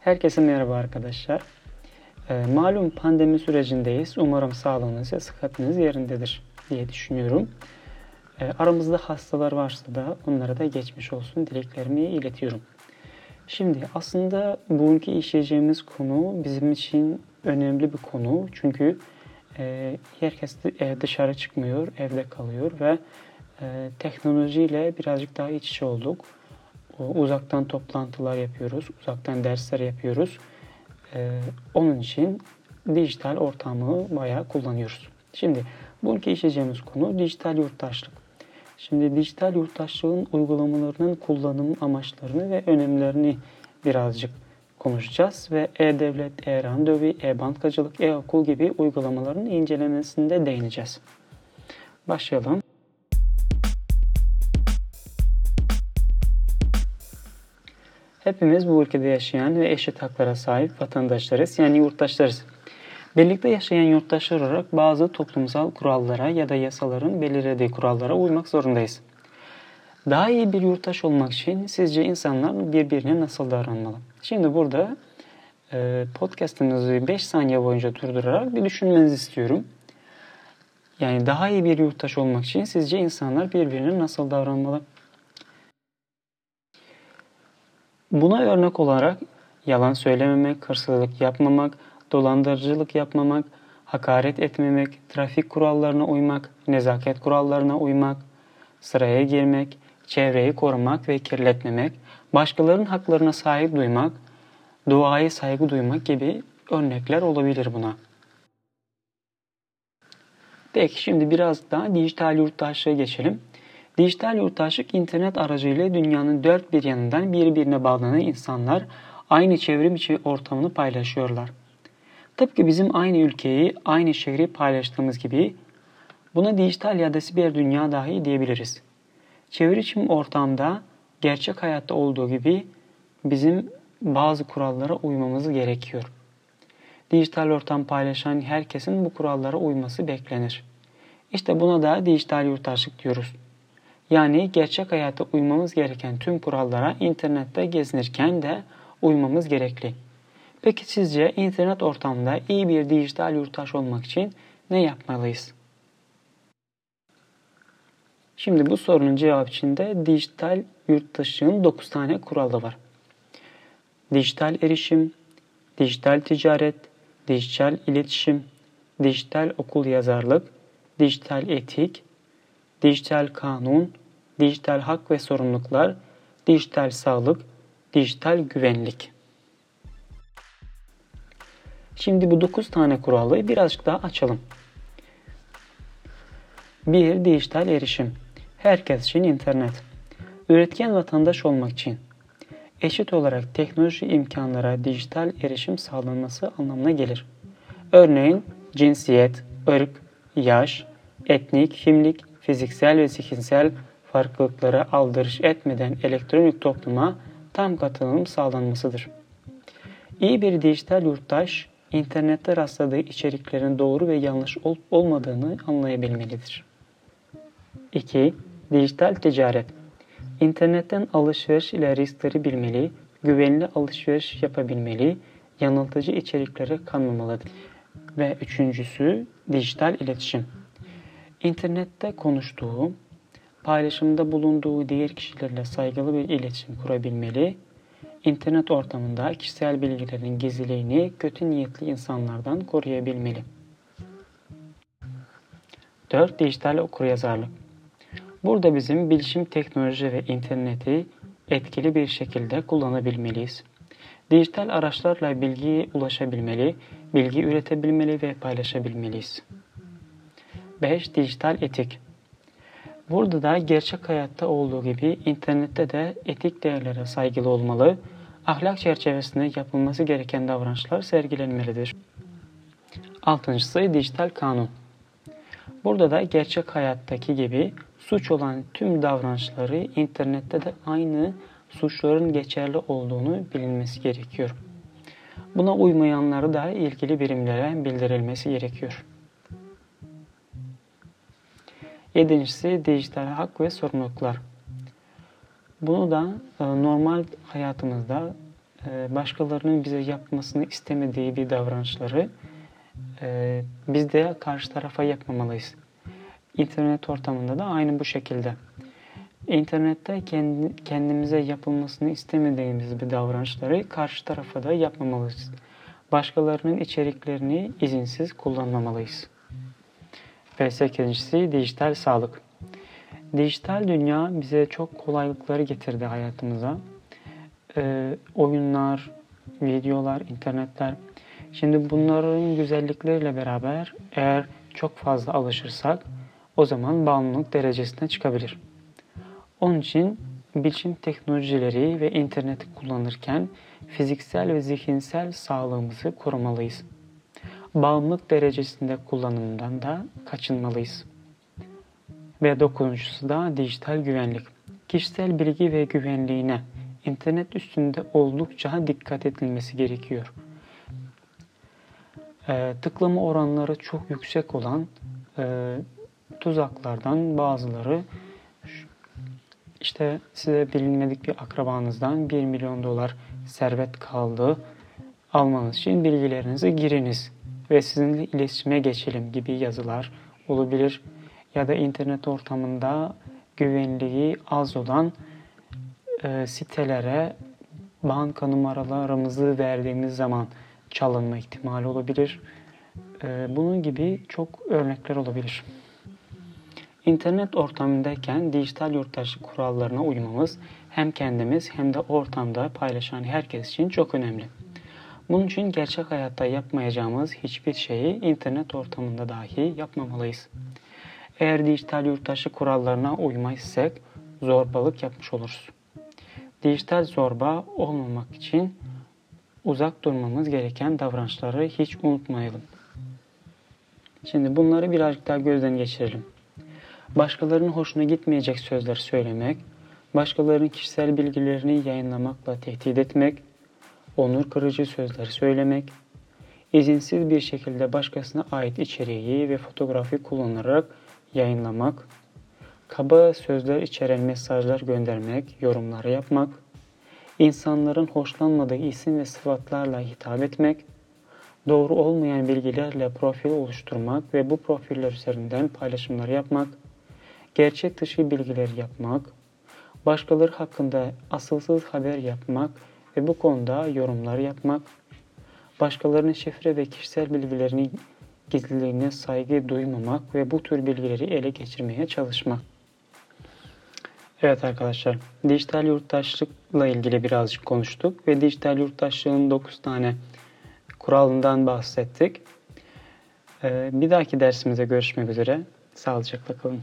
Herkese merhaba arkadaşlar. E, malum pandemi sürecindeyiz. Umarım sağlığınız ve sıhhatiniz yerindedir diye düşünüyorum. E, aramızda hastalar varsa da onlara da geçmiş olsun dileklerimi iletiyorum. Şimdi aslında bugünkü işleyeceğimiz konu bizim için önemli bir konu. Çünkü e, herkes e, dışarı çıkmıyor, evde kalıyor ve e, teknolojiyle birazcık daha iç içe olduk uzaktan toplantılar yapıyoruz, uzaktan dersler yapıyoruz. Ee, onun için dijital ortamı bayağı kullanıyoruz. Şimdi bugünkü işleyeceğimiz konu dijital yurttaşlık. Şimdi dijital yurttaşlığın uygulamalarının kullanım amaçlarını ve önemlerini birazcık konuşacağız ve e-devlet, e-randevu, e-bankacılık, e-okul gibi uygulamaların incelemesinde değineceğiz. Başlayalım. Hepimiz bu ülkede yaşayan ve eşit haklara sahip vatandaşlarız yani yurttaşlarız. Birlikte yaşayan yurttaşlar olarak bazı toplumsal kurallara ya da yasaların belirlediği kurallara uymak zorundayız. Daha iyi bir yurttaş olmak için sizce insanlar birbirine nasıl davranmalı? Şimdi burada e, podcastımızı 5 saniye boyunca durdurarak bir düşünmenizi istiyorum. Yani daha iyi bir yurttaş olmak için sizce insanlar birbirine nasıl davranmalı? Buna örnek olarak yalan söylememek, hırsızlık yapmamak, dolandırıcılık yapmamak, hakaret etmemek, trafik kurallarına uymak, nezaket kurallarına uymak, sıraya girmek, çevreyi korumak ve kirletmemek, başkalarının haklarına sahip duymak, duaya saygı duymak gibi örnekler olabilir buna. Peki şimdi biraz daha dijital yurttaşlığa geçelim. Dijital yurttaşlık internet aracıyla dünyanın dört bir yanından birbirine bağlanan insanlar aynı çevrim içi ortamını paylaşıyorlar. Tıpkı bizim aynı ülkeyi, aynı şehri paylaştığımız gibi buna dijital ya da siber dünya dahi diyebiliriz. Çevrim ortamda gerçek hayatta olduğu gibi bizim bazı kurallara uymamız gerekiyor. Dijital ortam paylaşan herkesin bu kurallara uyması beklenir. İşte buna da dijital yurttaşlık diyoruz. Yani gerçek hayata uymamız gereken tüm kurallara internette gezinirken de uymamız gerekli. Peki sizce internet ortamında iyi bir dijital yurttaş olmak için ne yapmalıyız? Şimdi bu sorunun cevabı içinde dijital yurttaşlığın 9 tane kuralı var. Dijital erişim, dijital ticaret, dijital iletişim, dijital okul yazarlık, dijital etik, dijital kanun, dijital hak ve sorumluluklar, dijital sağlık, dijital güvenlik. Şimdi bu 9 tane kuralı birazcık daha açalım. 1. Dijital erişim. Herkes için internet. Üretken vatandaş olmak için eşit olarak teknoloji imkanlara dijital erişim sağlanması anlamına gelir. Örneğin cinsiyet, ırk, yaş, etnik, kimlik, fiziksel ve zihinsel farklılıklara aldırış etmeden elektronik topluma tam katılım sağlanmasıdır. İyi bir dijital yurttaş, internette rastladığı içeriklerin doğru ve yanlış olup olmadığını anlayabilmelidir. 2. Dijital ticaret İnternetten alışveriş ile riskleri bilmeli, güvenli alışveriş yapabilmeli, yanıltıcı içeriklere kanmamalıdır. Ve üçüncüsü dijital iletişim. İnternette konuştuğu, paylaşımda bulunduğu diğer kişilerle saygılı bir iletişim kurabilmeli, internet ortamında kişisel bilgilerin gizliliğini kötü niyetli insanlardan koruyabilmeli. 4. Dijital okuryazarlık Burada bizim bilişim teknoloji ve interneti etkili bir şekilde kullanabilmeliyiz. Dijital araçlarla bilgiye ulaşabilmeli, bilgi üretebilmeli ve paylaşabilmeliyiz. 5. Dijital etik Burada da gerçek hayatta olduğu gibi internette de etik değerlere saygılı olmalı, ahlak çerçevesinde yapılması gereken davranışlar sergilenmelidir. Altıncısı dijital kanun. Burada da gerçek hayattaki gibi suç olan tüm davranışları internette de aynı suçların geçerli olduğunu bilinmesi gerekiyor. Buna uymayanları da ilgili birimlere bildirilmesi gerekiyor. Yedincisi dijital hak ve sorumluluklar. Bunu da e, normal hayatımızda e, başkalarının bize yapmasını istemediği bir davranışları e, biz de karşı tarafa yapmamalıyız. İnternet ortamında da aynı bu şekilde. İnternette kendi, kendimize yapılmasını istemediğimiz bir davranışları karşı tarafa da yapmamalıyız. Başkalarının içeriklerini izinsiz kullanmamalıyız. Ve sekizincisi dijital sağlık. Dijital dünya bize çok kolaylıkları getirdi hayatımıza. Ee, oyunlar, videolar, internetler. Şimdi bunların güzellikleriyle beraber eğer çok fazla alışırsak o zaman bağımlılık derecesine çıkabilir. Onun için bilişim teknolojileri ve interneti kullanırken fiziksel ve zihinsel sağlığımızı korumalıyız. Bağımlılık derecesinde kullanımından da kaçınmalıyız. Ve dokuzuncusu da dijital güvenlik. Kişisel bilgi ve güvenliğine internet üstünde oldukça dikkat edilmesi gerekiyor. E, tıklama oranları çok yüksek olan e, tuzaklardan bazıları işte size bilinmedik bir akrabanızdan 1 milyon dolar servet kaldı. Almanız için bilgilerinizi giriniz ve sizinle iletişime geçelim gibi yazılar olabilir. Ya da internet ortamında güvenliği az olan e, sitelere banka numaralarımızı verdiğimiz zaman çalınma ihtimali olabilir. E, bunun gibi çok örnekler olabilir. İnternet ortamındayken dijital yurttaşlık kurallarına uymamız hem kendimiz hem de ortamda paylaşan herkes için çok önemli. Bunun için gerçek hayatta yapmayacağımız hiçbir şeyi internet ortamında dahi yapmamalıyız. Eğer dijital yurttaşlık kurallarına uymazsak zorbalık yapmış oluruz. Dijital zorba olmamak için uzak durmamız gereken davranışları hiç unutmayalım. Şimdi bunları birazcık daha gözden geçirelim. Başkalarının hoşuna gitmeyecek sözler söylemek, başkalarının kişisel bilgilerini yayınlamakla tehdit etmek, onur kırıcı sözler söylemek, izinsiz bir şekilde başkasına ait içeriği ve fotoğrafı kullanarak yayınlamak, kaba sözler içeren mesajlar göndermek, yorumlar yapmak, insanların hoşlanmadığı isim ve sıfatlarla hitap etmek, doğru olmayan bilgilerle profil oluşturmak ve bu profiller üzerinden paylaşımlar yapmak, gerçek dışı bilgiler yapmak, başkaları hakkında asılsız haber yapmak ve bu konuda yorumlar yapmak, başkalarının şifre ve kişisel bilgilerini gizliliğine saygı duymamak ve bu tür bilgileri ele geçirmeye çalışmak. Evet arkadaşlar, dijital yurttaşlıkla ilgili birazcık konuştuk ve dijital yurttaşlığın 9 tane kuralından bahsettik. Ee, bir dahaki dersimize görüşmek üzere. Sağlıcakla kalın.